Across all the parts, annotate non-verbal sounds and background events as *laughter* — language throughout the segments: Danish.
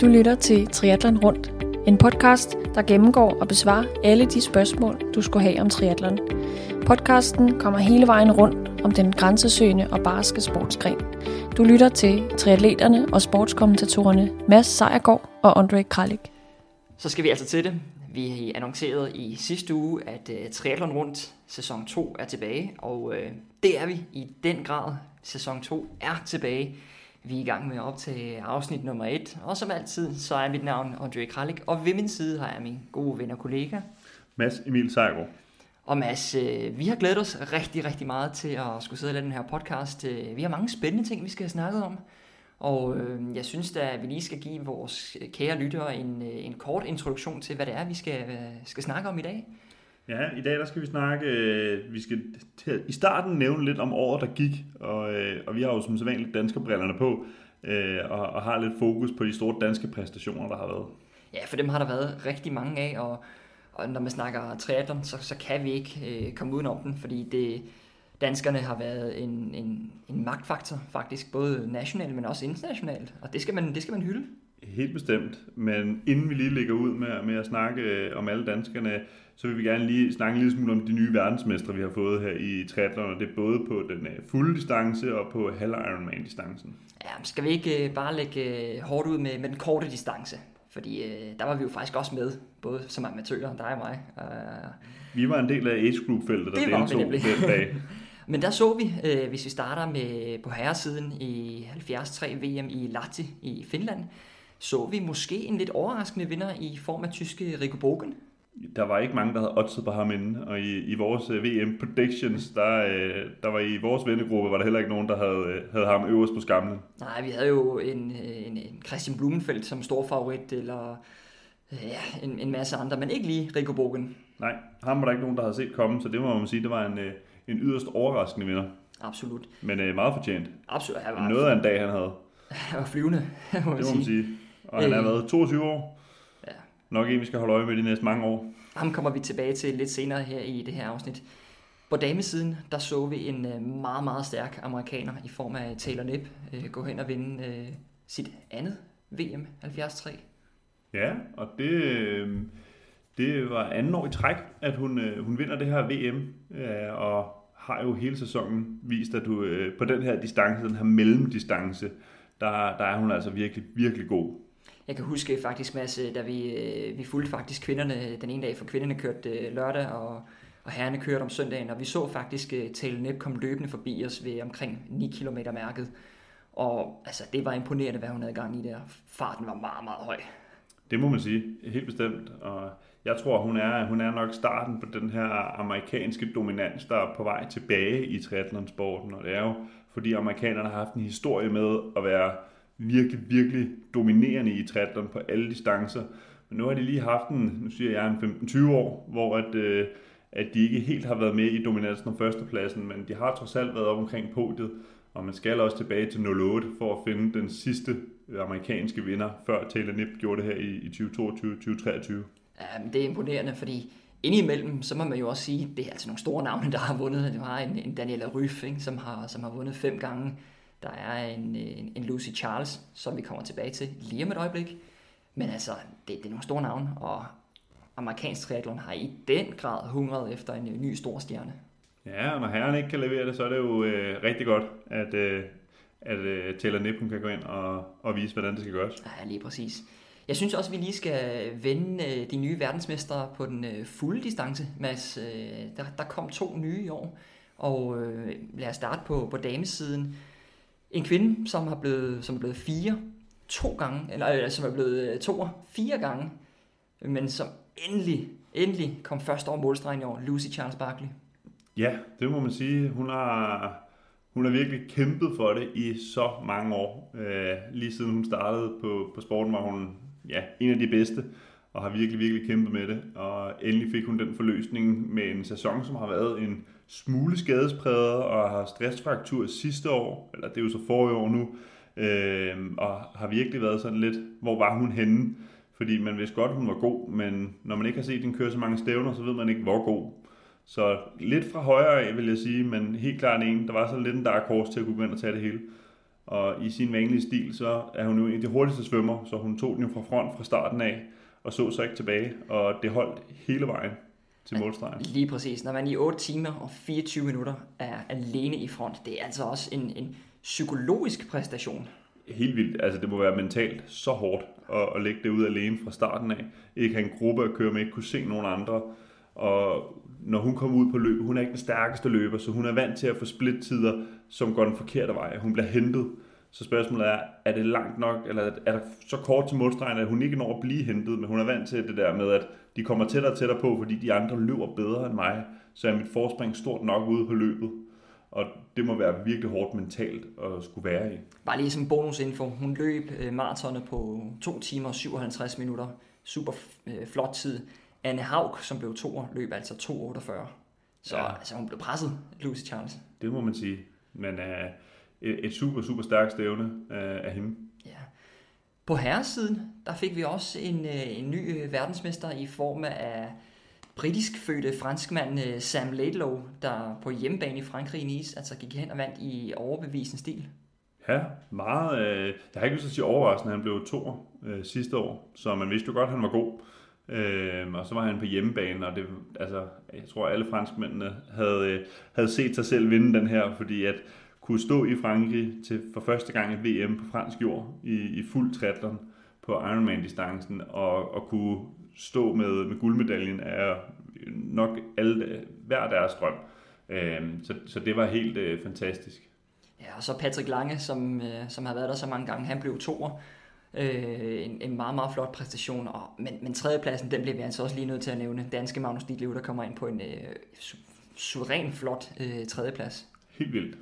Du lytter til Triathlon Rundt, en podcast, der gennemgår og besvarer alle de spørgsmål, du skulle have om triathlon. Podcasten kommer hele vejen rundt om den grænsesøgende og barske sportsgren. Du lytter til triatleterne og sportskommentatorerne Mads Sejergaard og Andre Kralik. Så skal vi altså til det. Vi annoncerede i sidste uge, at uh, Triathlon Rundt sæson 2 er tilbage, og uh, det er vi i den grad. Sæson 2 er tilbage. Vi er i gang med at optage afsnit nummer 1, og som altid, så er mit navn Andre Kralik, og ved min side har jeg min gode ven og kollega. Mads Emil Sejgaard. Og Mads, uh, vi har glædet os rigtig, rigtig meget til at skulle sidde og lave den her podcast. Uh, vi har mange spændende ting, vi skal have snakket om. Og øh, jeg synes da, at vi lige skal give vores kære lyttere en, øh, en kort introduktion til, hvad det er, vi skal, øh, skal snakke om i dag. Ja, i dag der skal vi snakke, øh, vi skal i starten nævne lidt om året, der gik, og, øh, og vi har jo som sædvanligt danskerbrillerne på, øh, og, og har lidt fokus på de store danske præstationer, der har været. Ja, for dem har der været rigtig mange af, og, og når man snakker triathlon, så, så kan vi ikke øh, komme udenom den, fordi det, danskerne har været en, en, en magtfaktor faktisk, både nationalt, men også internationalt, og det skal man, det skal man hylde. Helt bestemt, men inden vi lige lægger ud med, med at snakke øh, om alle danskerne, så vil vi gerne lige snakke en lille smule om de nye verdensmestre, vi har fået her i triathlon, og det er både på den øh, fulde distance og på halv Ironman-distancen. Ja, skal vi ikke øh, bare lægge hårdt ud med, med den korte distance? Fordi øh, der var vi jo faktisk også med, både som amatører, dig og mig. Uh, vi var en del af age group-feltet, der deltog den dag. *laughs* Men der så vi, øh, hvis vi starter med på herresiden i 73 VM i Lahti i Finland, så vi måske en lidt overraskende vinder i form af tyske Rico Bogen. Der var ikke mange, der havde oddset på ham inden, og i, i vores øh, VM predictions, der, øh, der var i vores vennegruppe, var der heller ikke nogen, der havde, øh, havde ham øverst på skamlen. Nej, vi havde jo en, en, en Christian Blumenfeldt som stor favorit, eller ja, en, en masse andre, men ikke lige Rico Bogen. Nej, ham var der ikke nogen, der havde set komme, så det må man sige, det var en, en yderst overraskende vinder. Absolut. Men øh, meget fortjent. Absolut. Han var Noget af en dag, han havde. *laughs* Han var flyvende, må Det må man sige. Og han har øh, været 22 år. Ja. Nok en, vi skal holde øje med de næste mange år. Ham kommer vi tilbage til lidt senere her i det her afsnit. På damesiden, der så vi en øh, meget, meget stærk amerikaner i form af Taylor Nipp øh, gå hen og vinde øh, sit andet VM 73. Ja, og det, det var anden år i træk, at hun, hun vinder det her VM, og har jo hele sæsonen vist, at du på den her distance, den her mellemdistance, der, der er hun altså virkelig, virkelig god. Jeg kan huske faktisk, Mads, øh, da vi, øh, vi fulgte faktisk kvinderne den ene dag, for kvinderne kørte øh, lørdag, og, og herrene kørte om søndagen, og vi så faktisk Tale Nip komme løbende forbi os ved omkring 9 km mærket. Og altså, det var imponerende, hvad hun havde gang i der. Farten var meget, meget høj. Det må man sige, helt bestemt. Og jeg tror, hun er, hun er nok starten på den her amerikanske dominans, der er på vej tilbage i triathlonsporten. Og det er jo, fordi amerikanerne har haft en historie med at være virkelig, virkelig dominerende i triathlon på alle distancer. Men nu har de lige haft en, nu siger jeg en 15-20 år, hvor at, øh, at de ikke helt har været med i dominansen om førstepladsen, men de har trods alt været op omkring podiet, og man skal også tilbage til 08 for at finde den sidste amerikanske vinder, før Taylor Nip gjorde det her i, i 2022-2023. Ja, det er imponerende, fordi indimellem, så må man jo også sige, det er altså nogle store navne, der har vundet. Det var en, en Daniela Ryf, ikke, som, har, som har vundet fem gange. Der er en, en, en Lucy Charles, som vi kommer tilbage til lige om et øjeblik. Men altså, det, det er nogle store navne, og amerikansk triathlon har i den grad hungret efter en ny stor stjerne. Ja, og når herren ikke kan levere det, så er det jo øh, rigtig godt, at, øh, at øh, Taylor Nippen kan gå ind og, og vise, hvordan det skal gøres. Ja, lige præcis. Jeg synes også, at vi lige skal vende øh, de nye verdensmestre på den øh, fulde distance, Mads. Øh, der, der kom to nye i år, og øh, lad os starte på, på damesiden. En kvinde, som har blevet, som er blevet fire to gange, eller som er blevet øh, to fire gange, men som endelig, endelig kom først over målstregen i år, Lucy Charles Barkley. Ja, det må man sige. Hun har, hun har virkelig kæmpet for det i så mange år. Øh, lige siden hun startede på, på sporten, var hun ja, en af de bedste, og har virkelig, virkelig kæmpet med det. Og endelig fik hun den forløsning med en sæson, som har været en smule skadespræget og har stressfraktur sidste år, eller det er jo så forrige år nu, øh, og har virkelig været sådan lidt, hvor var hun henne? Fordi man vidste godt, hun var god, men når man ikke har set den køre så mange stævner, så ved man ikke, hvor god. Så lidt fra højre af, vil jeg sige, men helt klart en, der var sådan lidt en dark horse til at kunne gå ind og tage det hele. Og i sin vanlige stil, så er hun jo en af de hurtigste svømmer, så hun tog den jo fra front fra starten af, og så så ikke tilbage, og det holdt hele vejen til målstregen. Lige præcis. Når man i 8 timer og 24 minutter er alene i front, det er altså også en, en psykologisk præstation. Helt vildt. Altså, det må være mentalt så hårdt at, at lægge det ud alene fra starten af. Ikke have en gruppe at køre med, ikke kunne se nogen andre. Og når hun kommer ud på løb, hun er ikke den stærkeste løber, så hun er vant til at få splittider, som går den forkerte vej. Hun bliver hentet. Så spørgsmålet er, er det langt nok, eller er der så kort til målstregen, at hun ikke når at blive hentet, men hun er vant til det der med, at de kommer tættere og tættere på, fordi de andre løber bedre end mig, så er mit forspring stort nok ude på løbet. Og det må være virkelig hårdt mentalt at skulle være i. Bare lige som bonusinfo. Hun løb øh, maratonet på 2 timer og 57 minutter. Super øh, flot tid. Anne Haug, som blev toer, løb altså 2.48. Så ja. altså, hun blev presset, Lucy Charles. Det må man sige. Men uh, et, et super, super stærkt stævne uh, af hende. På herresiden, der fik vi også en, øh, en ny øh, verdensmester i form af britisk fødte franskmand øh, Sam Laidlow, der på hjemmebane i Frankrig i Nice altså gik hen og vandt i overbevisende stil. Ja, meget. Øh, jeg har ikke lyst til at sige overraskende, han blev to øh, sidste år, så man vidste jo godt, at han var god. Øh, og så var han på hjemmebane, og det, altså, jeg tror, alle franskmændene havde, øh, havde set sig selv vinde den her, fordi at kunne stå i Frankrig til for første gang i VM på fransk jord i, i fuld triathlon på Ironman-distancen, og, og kunne stå med, med guldmedaljen er nok alle, hver deres drøm. Øh, så, så det var helt øh, fantastisk. Ja, og så Patrick Lange, som, øh, som har været der så mange gange, han blev toer. Øh, en, en meget, meget flot præstation. Og, men, men tredjepladsen, den bliver vi altså også lige nødt til at nævne. Danske Magnus Ditlev, der kommer ind på en øh, su- suveræn flot øh, tredjeplads. Helt vildt.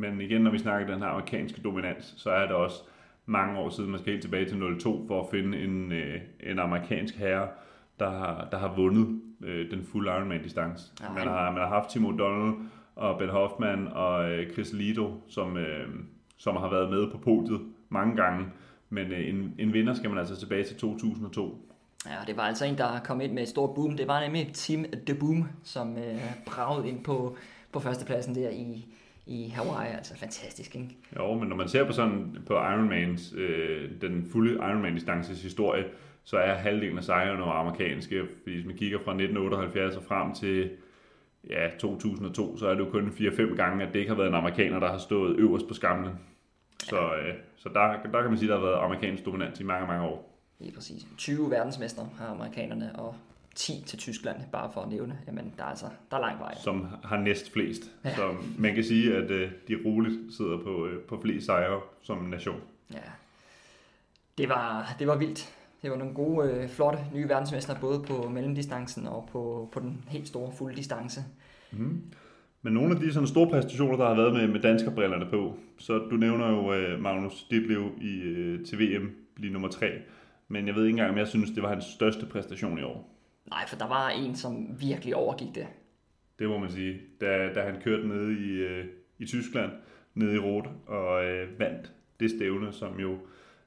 Men igen, når vi snakker den her amerikanske dominans, så er det også mange år siden, man skal helt tilbage til 02 for at finde en, øh, en amerikansk herre, der har, der har vundet øh, den fulde Ironman-distance. Ja, man, har, man har haft Timo Donald og Ben Hoffman og øh, Chris Lido, som, øh, som har været med på podiet mange gange. Men øh, en, en vinder skal man altså tilbage til 2002. Ja, det var altså en, der kom ind med et stort boom. Det var nemlig Team The Boom, som øh, bragede ind på, på førstepladsen der i, i Hawaii. Altså fantastisk, ikke? Jo, men når man ser på sådan på Ironmans, øh, den fulde Ironman-distances historie, så er halvdelen af sejrene amerikanske. Fordi hvis man kigger fra 1978 og frem til ja, 2002, så er det jo kun 4-5 gange, at det ikke har været en amerikaner, der har stået øverst på skamlen. Så, øh, så der, der kan man sige, at der har været amerikansk dominans i mange, mange år. Lige præcis. 20 verdensmester har amerikanerne, og 10 til Tyskland, bare for at nævne. Jamen, der er altså der er lang vej. Som har næst flest. Ja. Så man kan sige, at øh, de roligt sidder på, øh, på flest sejre som nation. Ja. Det var, det var vildt. Det var nogle gode, øh, flotte nye verdensmester, både på mellemdistancen og på, på den helt store fulde distance. Mm. Men nogle af de sådan store præstationer, der har været med, med danskerbrillerne på, så du nævner jo øh, Magnus Ditlev i, øh, til VM, blive nummer tre. Men jeg ved ikke engang, om jeg synes, det var hans største præstation i år. Nej, for der var en, som virkelig overgik det. Det må man sige. Da, da han kørte ned i, øh, i Tyskland, nede i Rot, og øh, vandt det stævne, som jo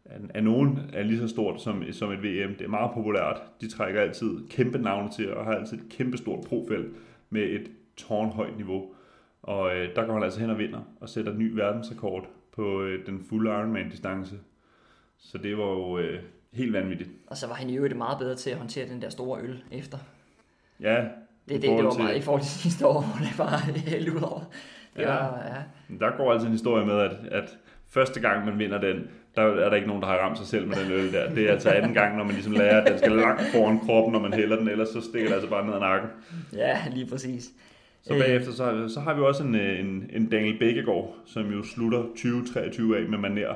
er nogen er lige så stort som, som et VM. Det er meget populært. De trækker altid kæmpe navne til, og har altid et kæmpe stort profil med et tårnhøjt niveau. Og øh, der går han altså hen og vinder, og sætter ny verdensrekord på øh, den fulde Ironman-distance. Så det var jo øh, helt vanvittigt. Og så var han i øvrigt meget bedre til at håndtere den der store øl efter. Ja. Det, det, det var meget til... i forhold til sidste år, *laughs* hvor det var helt ud over. Det ja. Var, ja. Der går altså en historie med, at, at første gang man vinder den, der er der ikke nogen, der har ramt sig selv med den øl der. Det er altså anden gang, når man ligesom lærer, at den skal langt foran kroppen, når man hælder den, ellers så stikker det altså bare ned ad nakken. Ja, lige præcis. Så bagefter så, så har vi også en, en, en Daniel Bækkegaard, som jo slutter 2023 af med maner,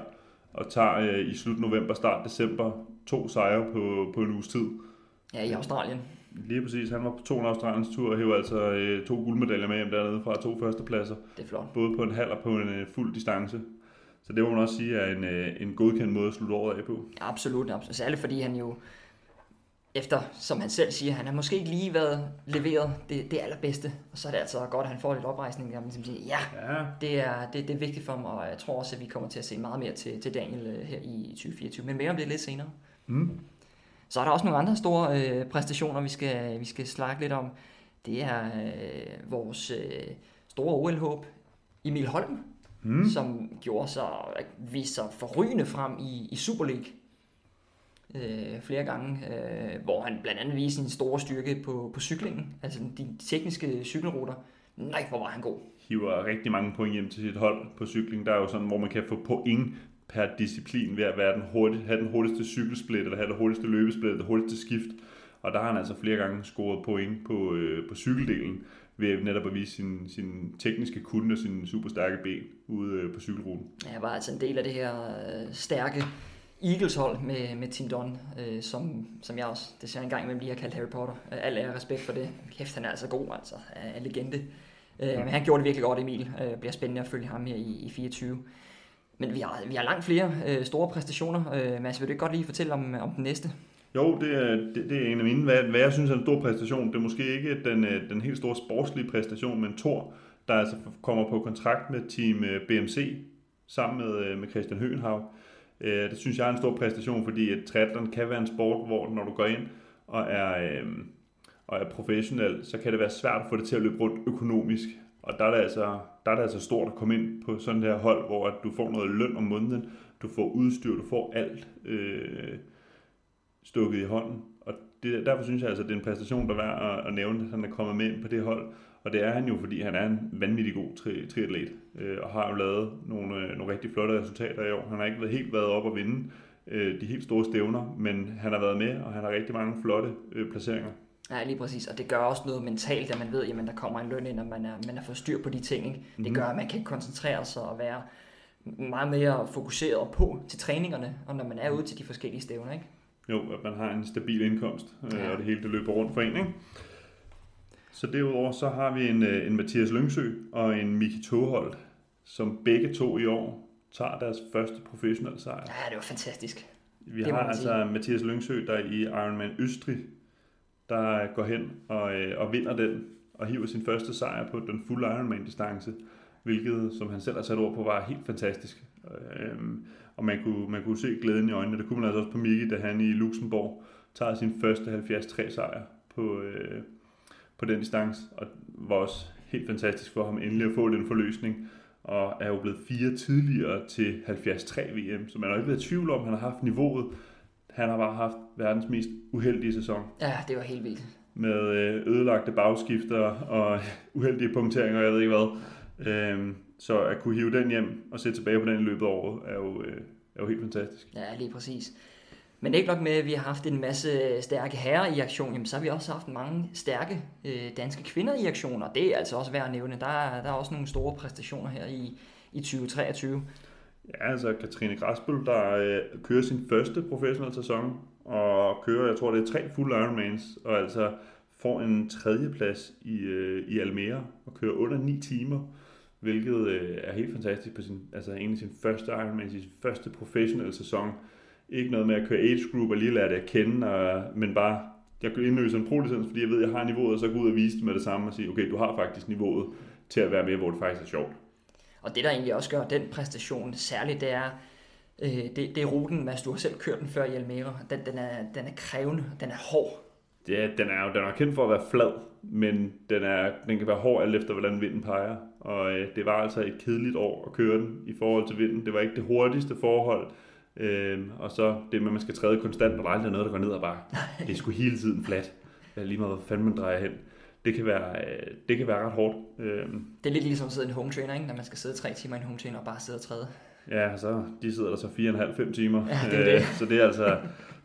og tager øh, i slut november, start december to sejre på, på en uges tid. Ja, i Australien. Lige præcis. Han var på to Australiens tur og hævde altså øh, to guldmedaljer med hjem dernede fra to førstepladser. Det er flot. Både på en halv og på en øh, fuld distance. Så det må man også sige er en, øh, en godkendt måde at slutte året af på. Ja, absolut, absolut. Særligt fordi han jo, efter, som han selv siger, han har måske ikke lige været leveret det, det allerbedste. Og så er det altså godt, at han får lidt oprejsning, der man ligesom siger, ja, ja. Det, er, det, det er vigtigt for mig, og jeg tror også, at vi kommer til at se meget mere til, til Daniel øh, her i 2024. Men mere om det lidt senere. Mm. Så er der også nogle andre store øh, præstationer, vi skal, vi skal snakke lidt om. Det er øh, vores øh, store OL-håb, Emil Holm, mm. som gjorde sig, viste sig forrygende frem i, i Super League øh, flere gange, øh, hvor han blandt andet viste sin store styrke på, på cyklingen, altså de tekniske cykelruter. Nej, hvor var han god. Hiver rigtig mange point hjem til sit hold på cykling. Der er jo sådan, hvor man kan få point per disciplin ved at være den hurtigt, have den hurtigste cykelsplit, eller have det hurtigste løbesplit, eller det hurtigste skift. Og der har han altså flere gange scoret point på, øh, på cykeldelen, ved netop at vise sin, sin tekniske kunde og sin super stærke ben ude øh, på cykelruten. Ja, var altså en del af det her øh, stærke Eagles hold med, med Tim Don, øh, som, som jeg også desværre engang med lige har kaldt Harry Potter. Øh, al ære respekt for det. Kæft, han er altså god, altså. Er legende. Øh, men han gjorde det virkelig godt, Emil. Øh, bliver spændende at følge ham her i, i 24. Men vi har, vi har langt flere øh, store præstationer. Øh, Mads, vil du ikke godt lige fortælle om, om den næste? Jo, det er, det, det er en af mine. Hvad, hvad jeg synes er en stor præstation, det er måske ikke den, øh, den helt store sportslige præstation, men Thor, der altså kommer på kontrakt med team øh, BMC sammen med, øh, med Christian Øh, Det synes jeg er en stor præstation, fordi et triathlon kan være en sport, hvor når du går ind og er, øhm, og er professionel, så kan det være svært at få det til at løbe rundt økonomisk. Og der er det altså, der er det altså stort at komme ind på sådan her hold, hvor at du får noget løn om måneden, du får udstyr, du får alt. Øh, stukket i hånden. Og det, derfor synes jeg altså, at det er en præstation, der er værd at, at nævne, at han er kommet med ind på det hold. Og det er han jo, fordi han er en vanvittig god tri- triatlet, øh, og har jo lavet nogle, øh, nogle rigtig flotte resultater i år. Han har ikke været helt været op at vinde øh, de helt store stævner, men han har været med, og han har rigtig mange flotte øh, placeringer. Ja, lige præcis. Og det gør også noget mentalt, at man ved, at der kommer en løn ind, og man er, man er for styr på de ting. Ikke? Det mm-hmm. gør, at man kan koncentrere sig og være meget mere fokuseret på til træningerne, og når man er ude til de forskellige stævner. Ikke? Jo, at man har en stabil indkomst, øh, ja. og det hele det løber rundt for en, ikke? Så derudover så har vi en, øh, en Mathias Lyngsø og en Miki Toholt, som begge to i år tager deres første professionelle sejr. Ja, det var fantastisk. Vi det har altså. Mathias Lyngsø, der i Ironman Østrig, der går hen og, øh, og vinder den, og hiver sin første sejr på den fulde Ironman-distance, hvilket, som han selv har sat ord på, var helt fantastisk. Øhm, og man kunne, man kunne se glæden i øjnene. Det kunne man altså også på Miki, da han i Luxembourg tager sin første 73 sejr på, øh, på den distance, og var også helt fantastisk for ham endelig at få den forløsning, og er jo blevet fire tidligere til 73 VM, så man har ikke været i tvivl om, at han har haft niveauet. Han har bare haft verdens mest uheldige sæson. Ja, det var helt vildt. Med øh, ødelagte bagskifter og *laughs* uheldige punkteringer, jeg ved ikke hvad. Øhm, så at kunne hive den hjem og sætte tilbage på den i løbet af året, er jo, øh, er jo helt fantastisk. Ja, lige præcis. Men ikke nok med, at vi har haft en masse stærke herrer i aktion, jamen, så har vi også haft mange stærke øh, danske kvinder i aktion, og det er altså også værd at nævne. Der er, der er også nogle store præstationer her i, i 2023. Ja, altså Katrine Græsbøl, der øh, kører sin første professionelle sæson, og kører, jeg tror det er tre fulde Ironmans, og altså får en tredjeplads i, øh, i Almere, og kører under 9 timer hvilket øh, er helt fantastisk på sin, altså en af sin første Ironman, sin første professionelle sæson. Ikke noget med at køre age group og lige lære det at kende, og, men bare, jeg kan indløse en pro-licens, fordi jeg ved, at jeg har niveauet, og så gå ud og vise det med det samme og sige, okay, du har faktisk niveauet til at være med, hvor det faktisk er sjovt. Og det, der egentlig også gør den præstation særligt, det er, øh, det, det er ruten, Mads, du har selv kørt den før i Almere. Den, den, er, den er krævende, den er hård. Ja, den er jo den er kendt for at være flad, men den, er, den kan være hård alt efter, hvordan vinden peger. Og øh, det var altså et kedeligt år at køre den i forhold til vinden. Det var ikke det hurtigste forhold. Øh, og så det med, at man skal træde konstant, og der er aldrig noget, der går ned og bare. Det er sgu hele tiden fladt. Lige meget, hvor fanden man drejer hen. Det kan være, øh, det kan være ret hårdt. Øh, det er lidt ligesom at sidde i en home trainer, ikke? når man skal sidde tre timer i en home trainer og bare sidde og træde. Ja, så de sidder der så fire og en halv, fem timer. Ja, det det. så det er altså,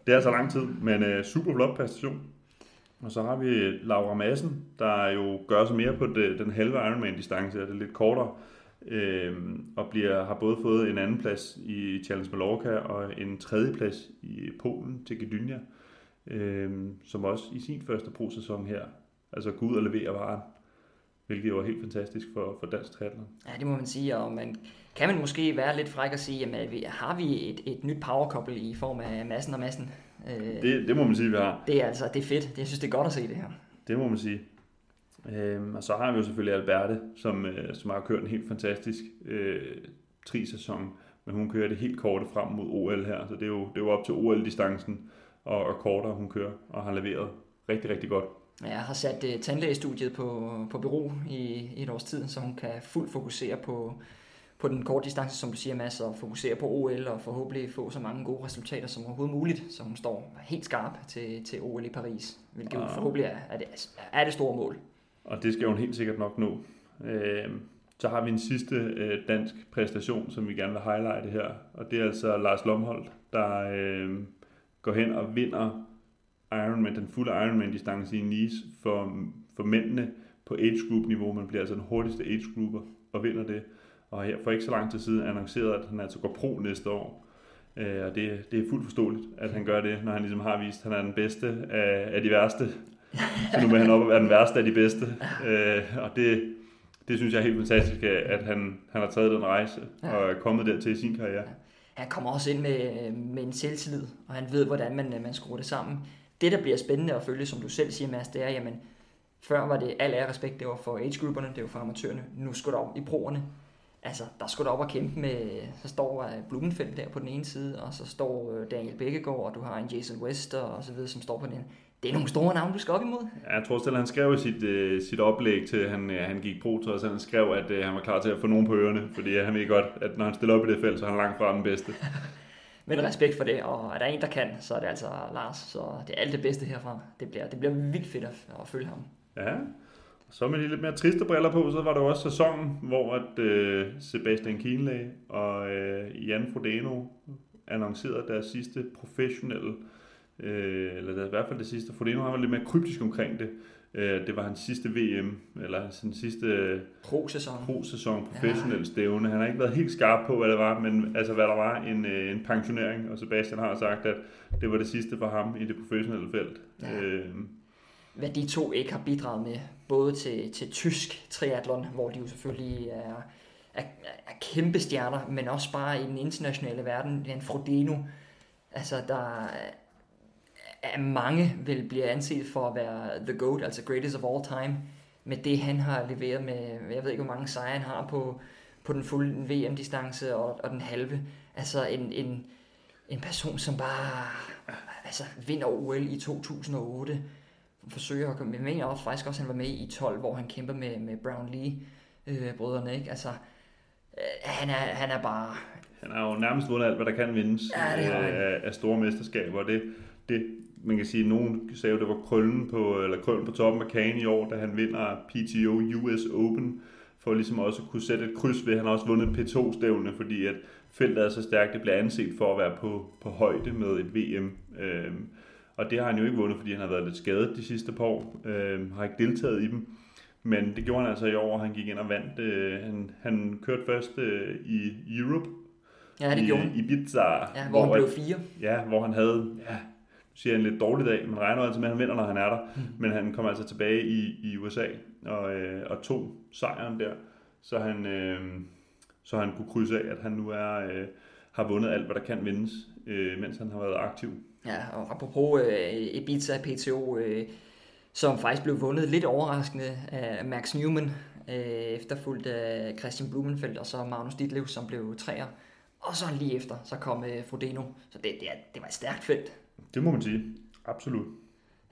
det er altså lang tid, men øh, super flot præstation. Og så har vi Laura Madsen, der jo gør sig mere på det, den halve Ironman-distance, det er lidt kortere, øh, og bliver, har både fået en anden plads i Challenge Mallorca og en tredje plads i Polen til Gdynia, øh, som også i sin første pro-sæson her, altså gå ud og levere varen, hvilket jo er helt fantastisk for, for dansk triathlon. Ja, det må man sige, og man, kan man måske være lidt fræk og sige, jamen, har vi et, et nyt powerkoppel i form af massen og massen? Øh, det, det må man sige, vi har. Det er altså det er fedt. Jeg synes, det er godt at se det her. Det må man sige. Øhm, og så har vi jo selvfølgelig Alberte, som, øh, som har kørt en helt fantastisk øh, tri-sæson, men hun kører det helt korte frem mod OL her, så det er jo, det er jo op til OL-distancen og, og kortere, hun kører, og har leveret rigtig, rigtig godt. Ja, jeg har sat uh, tandlægestudiet på, på bureau i, i et års tid, så hun kan fuldt fokusere på, på den korte distance, som du siger, Mads, og fokusere på OL og forhåbentlig få så mange gode resultater som overhovedet muligt, så hun står helt skarp til, til OL i Paris, hvilket jo Ah. forhåbentlig er, er, det, er det store mål. Og det skal hun helt sikkert nok nå. Øh, så har vi en sidste øh, dansk præstation, som vi gerne vil highlighte her, og det er altså Lars Lomholdt, der øh, går hen og vinder Ironman, den fulde Ironman-distance i Nice for, for mændene på age group niveau. Man bliver altså den hurtigste age grouper og vinder det. Og her for ikke så lang tid siden annoncerede, at han altså går pro næste år. Øh, og det, det er fuldt forståeligt, at han gør det, når han ligesom har vist, at han er den bedste af, af de værste. Så nu vil han op og være den værste af de bedste. Øh, og det, det synes jeg er helt fantastisk, at han, han har taget den rejse og er kommet dertil i sin karriere. Han kommer også ind med, med en selvtillid, og han ved, hvordan man, man skruer det sammen. Det, der bliver spændende at følge, som du selv siger, Mads, det er, jamen, før var det al ære respekt, det var for age-grupperne, det var for amatørerne. Nu skulle der op i proerne. Altså, der skulle der op og kæmpe med, så står øh, Blumenfeldt der på den ene side, og så står øh, Daniel Bækkegaard, og du har en Jason West og så videre, som står på den. Det er nogle store navne, du skal op imod. Ja, Jeg tror selv, han skrev i sit, øh, sit oplæg til, han, øh, han gik pro, så han skrev, at øh, han var klar til at få nogen på ørerne, fordi han ved godt, at når han stiller op i det felt, så er han langt fra den bedste. *laughs* Men respekt for det, og er der en, der kan, så er det altså Lars. Så det er alt det bedste herfra. Det bliver, det bliver vildt fedt at, at følge ham. Ja, så med de lidt mere triste briller på, så var det jo også sæsonen, hvor at, øh, Sebastian Kienle og øh, Jan Frodeno annoncerede deres sidste professionelle, øh, eller deres, i hvert fald det sidste. Frodeno han var lidt mere kryptisk omkring det. Øh, det var hans sidste VM, eller sin sidste Pro-sæson. pro-sæson, professionel stævne. Han har ikke været helt skarp på, hvad det var, men altså, hvad der var en, øh, en pensionering, og Sebastian har sagt, at det var det sidste for ham i det professionelle felt. Ja. Øh, hvad de to ikke har bidraget med, både til, til tysk triathlon, hvor de jo selvfølgelig er, er, er kæmpe stjerner, men også bare i den internationale verden, den Frodeno, altså der er mange vil blive anset for at være the GOAT, altså greatest of all time, med det han har leveret med, jeg ved ikke hvor mange sejre han har på, på den fulde VM-distance og, og den halve. Altså en, en, en person, som bare altså, vinder OL i 2008, forsøger at komme med. Jeg mener også, faktisk også, at han var med i 12, hvor han kæmper med, med Brown Lee øh, brødrene, ikke? Altså, øh, han, er, han er bare... Han har jo nærmest vundet alt, hvad der kan vindes Ja, det har han. af, af store mesterskaber. Og det, det, man kan sige, nogen sagde jo, det var krøllen på, eller krøllen på toppen af kagen i år, da han vinder PTO US Open, for ligesom også at kunne sætte et kryds ved. Han har også vundet et P2-stævne, fordi at feltet er så stærkt, det bliver anset for at være på, på højde med et VM. Øhm, og det har han jo ikke vundet, fordi han har været lidt skadet de sidste par år, øhm, har ikke deltaget i dem. Men det gjorde han altså i år, han gik ind og vandt. Øh, han, han kørte først øh, i Europe, Ja, det i, gjorde han. Ibiza, Ja, hvor han blev fire. Ja, hvor han havde, ja, siger en lidt dårlig dag, men regner altid med, at han vinder, når han er der. Hmm. Men han kom altså tilbage i, i USA og, øh, og tog sejren der, så han, øh, så han kunne krydse af, at han nu er, øh, har vundet alt, hvad der kan vindes, øh, mens han har været aktiv. Ja, og apropos øh, Ibiza PTO, øh, som faktisk blev vundet lidt overraskende af Max Newman, øh, efterfulgt af Christian Blumenfeldt og så Magnus Ditlev, som blev træer. Og så lige efter, så kom øh, Frodeno. Så det, det, det var et stærkt felt. Det må man sige. Absolut.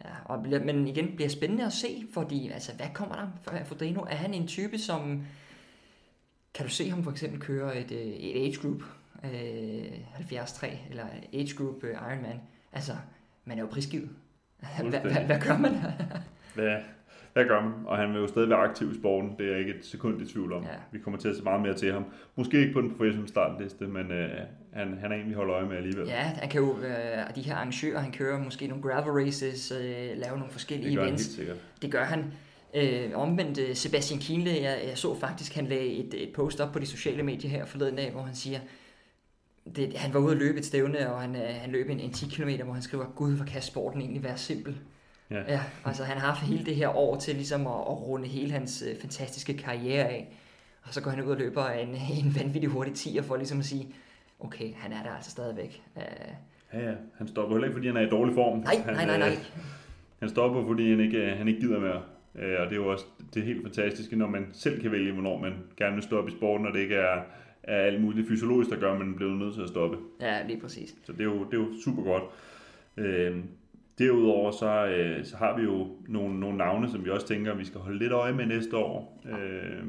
Ja, og, men igen bliver spændende at se, fordi altså, hvad kommer der fra Frodeno? Er han en type, som... Kan du se ham for eksempel køre et, øh, et age group, øh, 73, eller age group øh, Ironman? Altså, man er jo prisgivet. Hvad, hvad, hvad gør man? *laughs* Hvad, hvad gør man? Og han vil jo stadig være aktiv i sporten, det er jeg ikke et sekund i tvivl om. Ja. Vi kommer til at se meget mere til ham. Måske ikke på den professionelle startliste, men øh, han, han er en, vi holder øje med alligevel. ja, han kan jo, øh, de her arrangører, han kører måske nogle gravel races, øh, lave nogle forskellige det gør han events. sikkert. Det gør han. Øh, omvendt øh, Sebastian Kienle, jeg, jeg så faktisk, han lagde et, et post op på de sociale medier her forleden dag, hvor han siger, det, han var ude at løbe et stævne, og han, øh, han løb en, en 10 km, hvor han skriver, gud, hvor kan sporten egentlig være simpel. Ja. ja altså han har haft hele det her år til ligesom at, at runde hele hans øh, fantastiske karriere af. Og så går han ud og løber en, *laughs* en vanvittig hurtig 10'er for ligesom at sige, okay, han er der altså stadigvæk. Øh, Ja, ja. Han stopper heller ikke, fordi han er i dårlig form. nej, han, nej, nej, nej. øh, Han stopper, fordi han ikke, øh, han ikke gider mere. Øh, Og det er jo også det helt fantastiske, når man selv kan vælge, hvornår man gerne vil stoppe i sporten, og det ikke er, er alt muligt fysiologisk, der gør, at man bliver nødt til at stoppe. Ja, lige præcis. Så det er jo, det er jo super godt. Øh, derudover så, øh, så har vi jo nogle, nogle navne, som vi også tænker, vi skal holde lidt øje med næste år. Øh,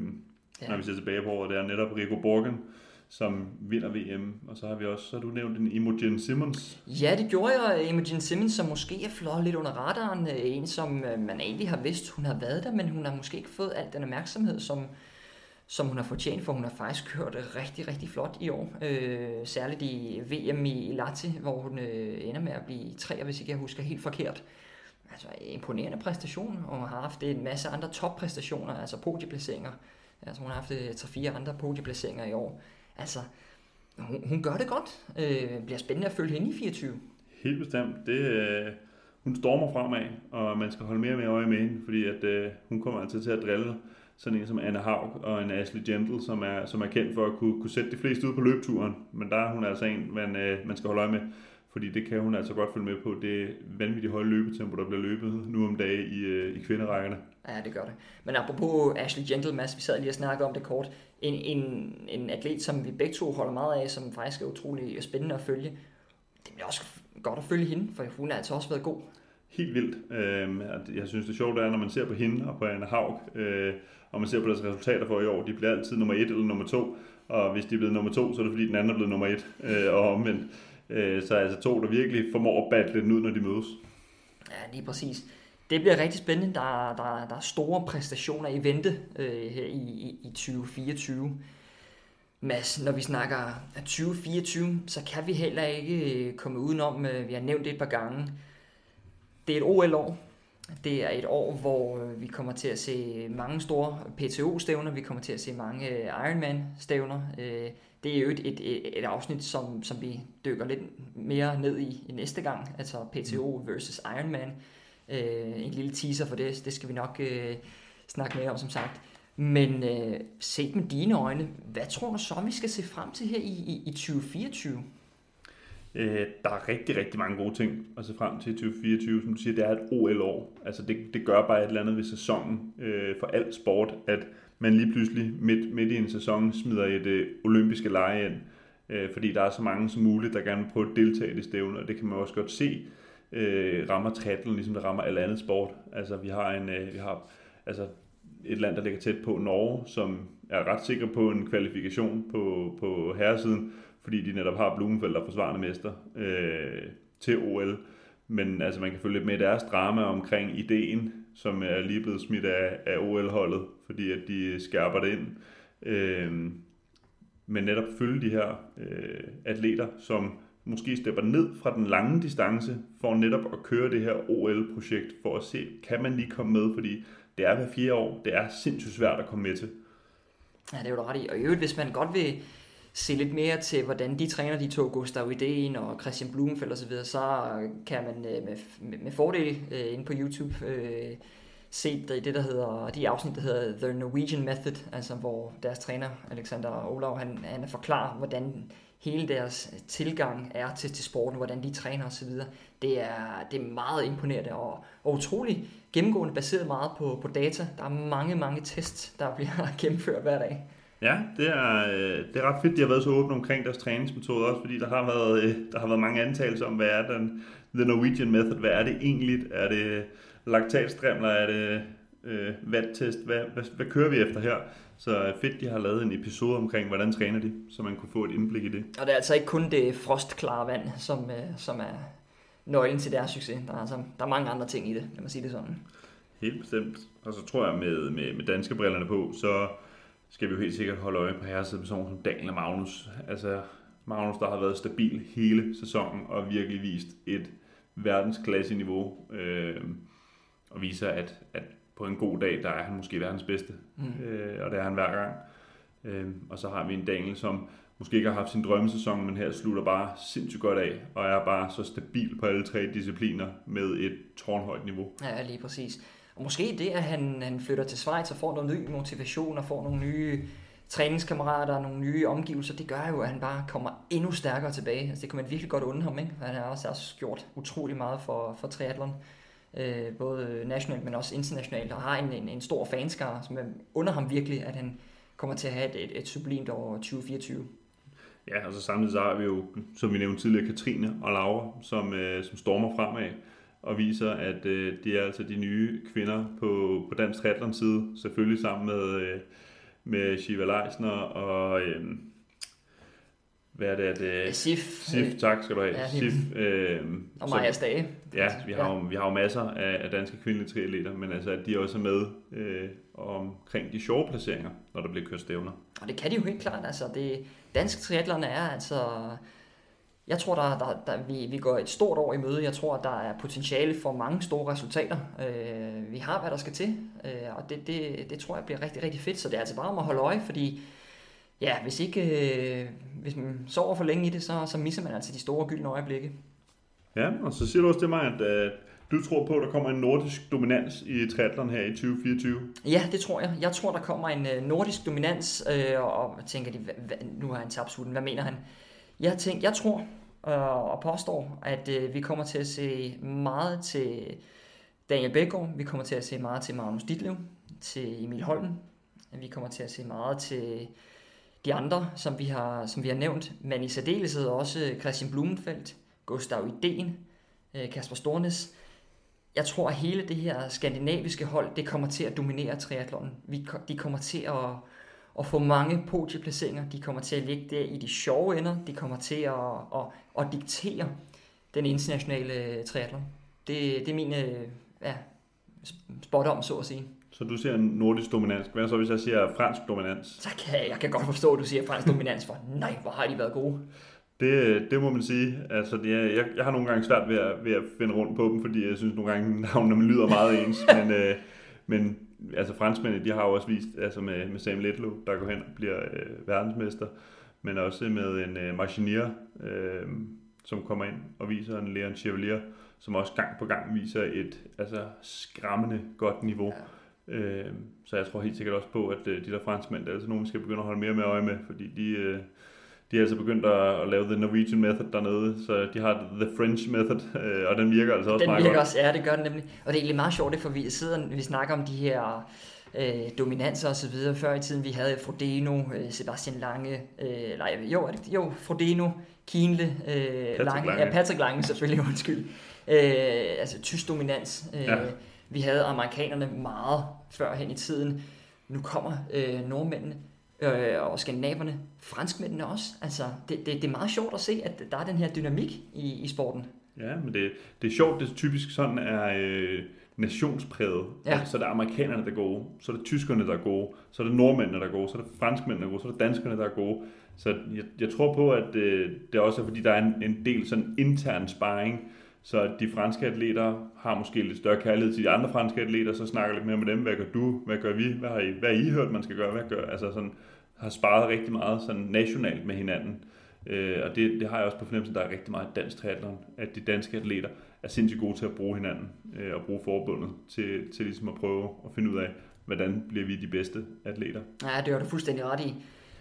ja. når vi ser tilbage på året. Det er netop Rico Borgen, som vinder VM. Og så har vi også, så har du nævnt en Imogen Simmons. Ja, det gjorde jeg. Imogen Simmons, som måske er flot lidt under radaren. En, som øh, man egentlig har vidst, hun har været der, men hun har måske ikke fået al den opmærksomhed, som, som hun har fortjent, for hun har faktisk kørt rigtig, rigtig flot i år. Øh, særligt i VM i Lati, hvor hun øh, ender med at blive tre, hvis ikke jeg husker helt forkert. Altså imponerende præstation, og har haft en masse andre toppræstationer, altså podieplaceringer. Altså hun har haft øh, 3-4 andre podieplaceringer i år. Altså, hun, hun gør det godt. Øh, bliver spændende at følge hende i 24. Helt bestemt. Det, øh, hun stormer fremad, og man skal holde mere med øje med hende, fordi at, øh, hun kommer altid til at drille sådan en som Anna Haug og en Ashley Gentle, som er, som er kendt for at kunne, kunne sætte de fleste ud på løbeturen. Men der er hun altså en, man, øh, man skal holde øje med, fordi det kan hun altså godt følge med på. Det er vanvittigt høje løbetempo, der bliver løbet nu om dagen i, øh, i kvinderækkerne. Ja, det gør det. Men apropos Ashley Gentle, Mads, vi sad lige og snakkede om det kort. En, en, en atlet, som vi begge to holder meget af, som faktisk er utrolig spændende at følge. Det bliver også godt at følge hende, for hun har altså også været god. Helt vildt. Øh, jeg synes, det sjovt er, når man ser på hende og på Anna Haug, øh, og man ser på deres resultater for i år, de bliver altid nummer et eller nummer to. Og hvis de er blevet nummer to, så er det fordi, den anden er blevet nummer et. Øh, og omvendt. Øh, så altså to, der virkelig formår at battle den ud, når de mødes. Ja, lige præcis. Det bliver rigtig spændende. Der, der, der er store præstationer i vente øh, her i, i, i 2024. Mads, når vi snakker 2024, så kan vi heller ikke øh, komme udenom, øh, vi har nævnt det et par gange, det er et OL-år. Det er et år, hvor øh, vi kommer til at se mange store PTO-stævner, vi kommer til at se mange Ironman-stævner. Det er jo et, et, et afsnit, som, som vi dykker lidt mere ned i, i næste gang, altså PTO mm. versus Ironman. Øh, en lille teaser for det, det skal vi nok øh, snakke mere om, som sagt. Men øh, set med dine øjne, hvad tror du så, vi skal se frem til her i, i, i 2024? Øh, der er rigtig, rigtig mange gode ting at se frem til 2024. Som du siger, det er et OL-år. Altså det, det gør bare et eller andet ved sæsonen øh, for alt sport, at man lige pludselig midt, midt i en sæson smider et øh, olympiske lege ind. Øh, fordi der er så mange som muligt, der gerne vil prøve at deltage i det stævne, og det kan man også godt se øh, rammer triathlon, ligesom det rammer alle andet sport. Altså vi har en, øh, vi har altså et land, der ligger tæt på Norge, som er ret sikker på en kvalifikation på, på herresiden, fordi de netop har Blumenfeldt og forsvarende mester øh, til OL. Men altså, man kan følge lidt med i deres drama omkring ideen, som er lige blevet smidt af, af OL-holdet, fordi at de skærper det ind. Øh, men netop følge de her øh, atleter, som måske stepper ned fra den lange distance, for netop at køre det her OL-projekt, for at se, kan man lige komme med, fordi det er hver fire år, det er sindssygt svært at komme med til. Ja, det er jo ret i. Og i øvrigt, hvis man godt vil se lidt mere til, hvordan de træner de to, Gustav Ideen og Christian Blumenfeldt osv., så, så kan man øh, med, med, fordel øh, inde på YouTube øh, se det, det, der hedder, de afsnit, der hedder The Norwegian Method, altså hvor deres træner, Alexander Olav, han, han forklarer, hvordan hele deres tilgang er til, til sporten, hvordan de træner osv. Det er, det er meget imponerende og, og utrolig gennemgående baseret meget på, på data. Der er mange, mange tests, der bliver *laughs* gennemført hver dag. Ja, det er, øh, det er ret fedt, de har været så åbne omkring deres træningsmetode også, fordi der har været, øh, der har været mange antagelser om, hvad er den The Norwegian Method, hvad er det egentlig? Er det laktatstrimler, er det øh, vattest, hvad, hvad, hvad kører vi efter her? Så fedt, de har lavet en episode omkring, hvordan træner de, så man kunne få et indblik i det. Og det er altså ikke kun det frostklare vand, som, øh, som er nøglen til deres succes. Der er, altså, der er mange andre ting i det, lad mig sige det sådan. Helt bestemt. Og så tror jeg, med, med, med danske brillerne på, så skal vi jo helt sikkert holde øje på herreside personer som Daniel og Magnus. Altså Magnus, der har været stabil hele sæsonen og virkelig vist et verdensklasse niveau. Øh, og viser, at, at på en god dag, der er han måske verdens bedste. Mm. Øh, og det er han hver gang. Øh, og så har vi en Daniel, som måske ikke har haft sin drømmesæson, men her slutter bare sindssygt godt af, og er bare så stabil på alle tre discipliner med et tårnhøjt niveau. Ja, lige præcis. Og måske det, at han, han flytter til Schweiz og får noget ny motivation og får nogle nye træningskammerater og nogle nye omgivelser, det gør jo, at han bare kommer endnu stærkere tilbage. Altså, det kan man virkelig godt undre ham, ikke? Han har også, også gjort utrolig meget for, for triathlon øh, både nationalt, men også internationalt, og har en, en, en stor fanskare, som under ham virkelig, at han kommer til at have et, et, et sublimt år 2024. Ja, og så samtidig så har vi jo, som vi nævnte tidligere, Katrine og Laura, som, øh, som stormer fremad og viser, at øh, de er altså de nye kvinder på, på dansk triathlon side, selvfølgelig sammen med, øh, med Shiva Leisner og... Øh, hvad er det? At, øh, Sif. Sif, tak skal du have. Ja, Sif, øh, og Maja Stage. Ja, vi har, jo, vi har jo masser af, af danske kvindelige triatleter, men altså, at de også er med øh, omkring de sjove placeringer, når der bliver kørt stævner. Og det kan de jo helt klart. Altså, det, dansk triathlon er altså... Jeg tror, der, der, der, vi, vi går et stort år i møde. Jeg tror, der er potentiale for mange store resultater. Øh, vi har, hvad der skal til, øh, og det, det, det tror jeg bliver rigtig, rigtig fedt. Så det er altså bare om at holde øje, fordi ja, hvis ikke øh, hvis man sover for længe i det, så, så misser man altså de store gyldne øjeblikke. Ja, og så siger du også til mig, at øh, du tror på, at der kommer en nordisk dominans i triathlon her i 2024? Ja, det tror jeg. Jeg tror, der kommer en øh, nordisk dominans, øh, og tænker de, hva, hva, nu har han tabt sutten, hvad mener han? Jeg, tænker, jeg tror øh, og påstår, at øh, vi kommer til at se meget til Daniel Bækgaard, vi kommer til at se meget til Magnus Ditlev, til Emil Holm, vi kommer til at se meget til de andre, som vi har, som vi har nævnt, men i særdeleshed også Christian Blumenfeldt, Gustav Idén, øh, Kasper Stornes. Jeg tror, at hele det her skandinaviske hold, det kommer til at dominere triathlonen. Vi, de kommer til at, at få mange podieplaceringer. De kommer til at ligge der i de sjove ender. De kommer til at, at, at diktere den internationale triathlon. Det, det er min ja, spot om, så at sige. Så du siger nordisk dominans. Hvad så, hvis jeg siger fransk dominans? Så kan jeg, jeg kan godt forstå, at du siger fransk dominans, for nej, hvor har de været gode. Det, det må man sige. Altså, det er, jeg, jeg har nogle gange svært ved at, ved at finde rundt på dem, fordi jeg synes nogle gange, *laughs* navnene lyder meget ens. men, øh, men altså, franskmændene, de har jo også vist, altså med, med Sam Letlow, der går hen og bliver øh, verdensmester, men også med en øh, Marchinier, øh, som kommer ind og viser en Leon Chevalier, som også gang på gang viser et altså, skræmmende godt niveau. Ja Øh, så jeg tror helt sikkert også på, at øh, de der franskmænd, det er altså nogen, vi skal begynde at holde mere med øje med, fordi de, øh, de er altså begyndt at, at lave the Norwegian method dernede, så de har the French method, *laughs* øh, og den virker altså også den meget virker godt. også, ja, det gør den nemlig. Og det er egentlig meget sjovt, det, for vi sidder, vi snakker om de her øh, dominanser og så videre. Før i tiden, vi havde Frodeno, øh, Sebastian Lange, øh, nej, jo, er det, jo, Frodeno, Kienle, øh, Lange, Lange, ja, Patrick Lange selvfølgelig, *laughs* undskyld. Øh, altså tysk dominans. Øh, ja vi havde amerikanerne meget før hen i tiden. Nu kommer øh, nordmændene øh, og skandinaverne, franskmændene også. Altså, det, det, det er meget sjovt at se, at der er den her dynamik i, i sporten. Ja, men det, det er sjovt, det er typisk sådan er øh, nationspræget. Ja. Så er det amerikanerne, der er gode, så er det tyskerne, der er gode, så er det nordmændene, der er gode, så er det franskmændene, der er gode, så er det danskerne, der er gode. Så jeg, jeg tror på, at øh, det er også fordi, der er en, en del sådan intern sparring, så de franske atleter har måske lidt større kærlighed til de andre franske atleter, så snakker lidt mere med dem, hvad gør du, hvad gør vi, hvad har I, hvad har I hørt, man skal gøre, hvad gør, altså sådan, har sparet rigtig meget sådan nationalt med hinanden. Øh, og det, det har jeg også på fornemmelsen, der er rigtig meget dansk triathlon, at de danske atleter er sindssygt gode til at bruge hinanden øh, og bruge forbundet til, til ligesom at prøve at finde ud af, hvordan bliver vi de bedste atleter. Ja, det har du fuldstændig ret i.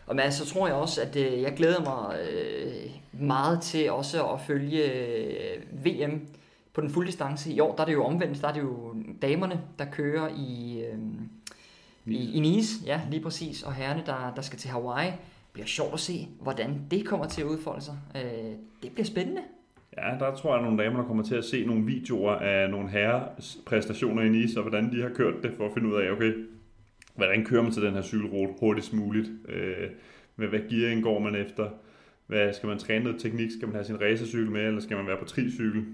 Og men så tror jeg også, at øh, jeg glæder mig øh, meget til også at følge øh, VM på den fulde distance. I år der er det jo omvendt, der er det jo damerne, der kører i, øh, i, i Nice, ja lige præcis, og herrene, der, der skal til Hawaii. Det bliver sjovt at se, hvordan det kommer til at udfolde sig. Øh, det bliver spændende. Ja, der tror jeg, at nogle damer, der kommer til at se nogle videoer af nogle herres præstationer i Nice, og hvordan de har kørt det, for at finde ud af, okay, hvordan kører man til den her cykelrute hurtigst muligt? Øh, med hvad gearing går man efter? Hvad, skal man træne noget teknik? Skal man have sin racercykel med, eller skal man være på tricykel?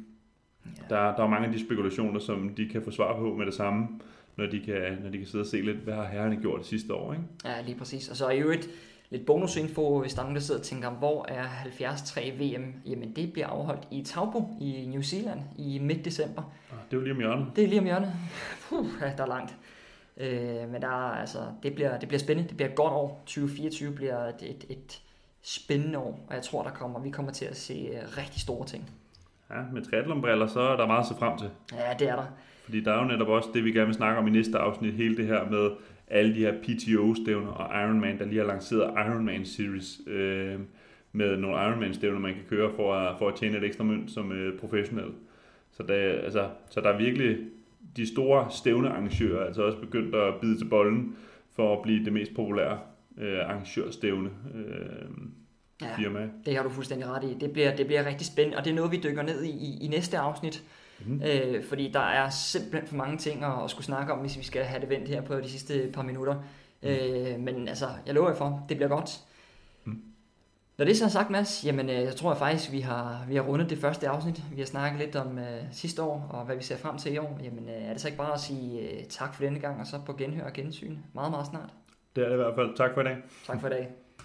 Ja. Der, der er mange af de spekulationer, som de kan få svar på med det samme, når de kan, når de kan sidde og se lidt, hvad har herrerne gjort det sidste år, ikke? Ja, lige præcis. Og så er jo et lidt bonusinfo, hvis der er nogen, der sidder og tænker, hvor er 73 VM? Jamen, det bliver afholdt i Taupo i New Zealand i midt december. Ah, det er jo lige om hjørnet. Det er lige om hjørnet. Puh, ja, der er langt. Øh, men der er, altså, det, bliver, det bliver spændende. Det bliver et godt år. 2024 bliver et, et, et spændende år, og jeg tror, der kommer, vi kommer til at se øh, rigtig store ting. Ja, med triathlonbriller, så er der meget at se frem til. Ja, det er der. Fordi der er jo netop også det, vi gerne vil snakke om i næste afsnit, hele det her med alle de her PTO-stævner og Ironman, der lige har lanceret Ironman Series øh, med nogle Ironman-stævner, man kan køre for at, for at tjene et ekstra mønt som øh, professionel. Så, det, altså, så der er virkelig de store stævnearrangører altså også begyndt at bide til bolden for at blive det mest populære øh, arrangørstævne øh, ja, firma. det har du fuldstændig ret i. Det bliver, det bliver rigtig spændende, og det er noget, vi dykker ned i i, i næste afsnit. Mm. Øh, fordi der er simpelthen for mange ting at, at skulle snakke om, hvis vi skal have det vendt her på de sidste par minutter. Mm. Øh, men altså, jeg lover jer for, det bliver godt. Mm. Når det er så sagt, Mads, jamen, øh, jeg tror jeg faktisk, vi har, vi har rundet det første afsnit. Vi har snakket lidt om uh, sidste år, og hvad vi ser frem til i år. Jamen, uh, er det så ikke bare at sige uh, tak for denne gang, og så på genhør og gensyn meget, meget snart? Det er det i hvert fald. Tak for i dag. Tak for i dag.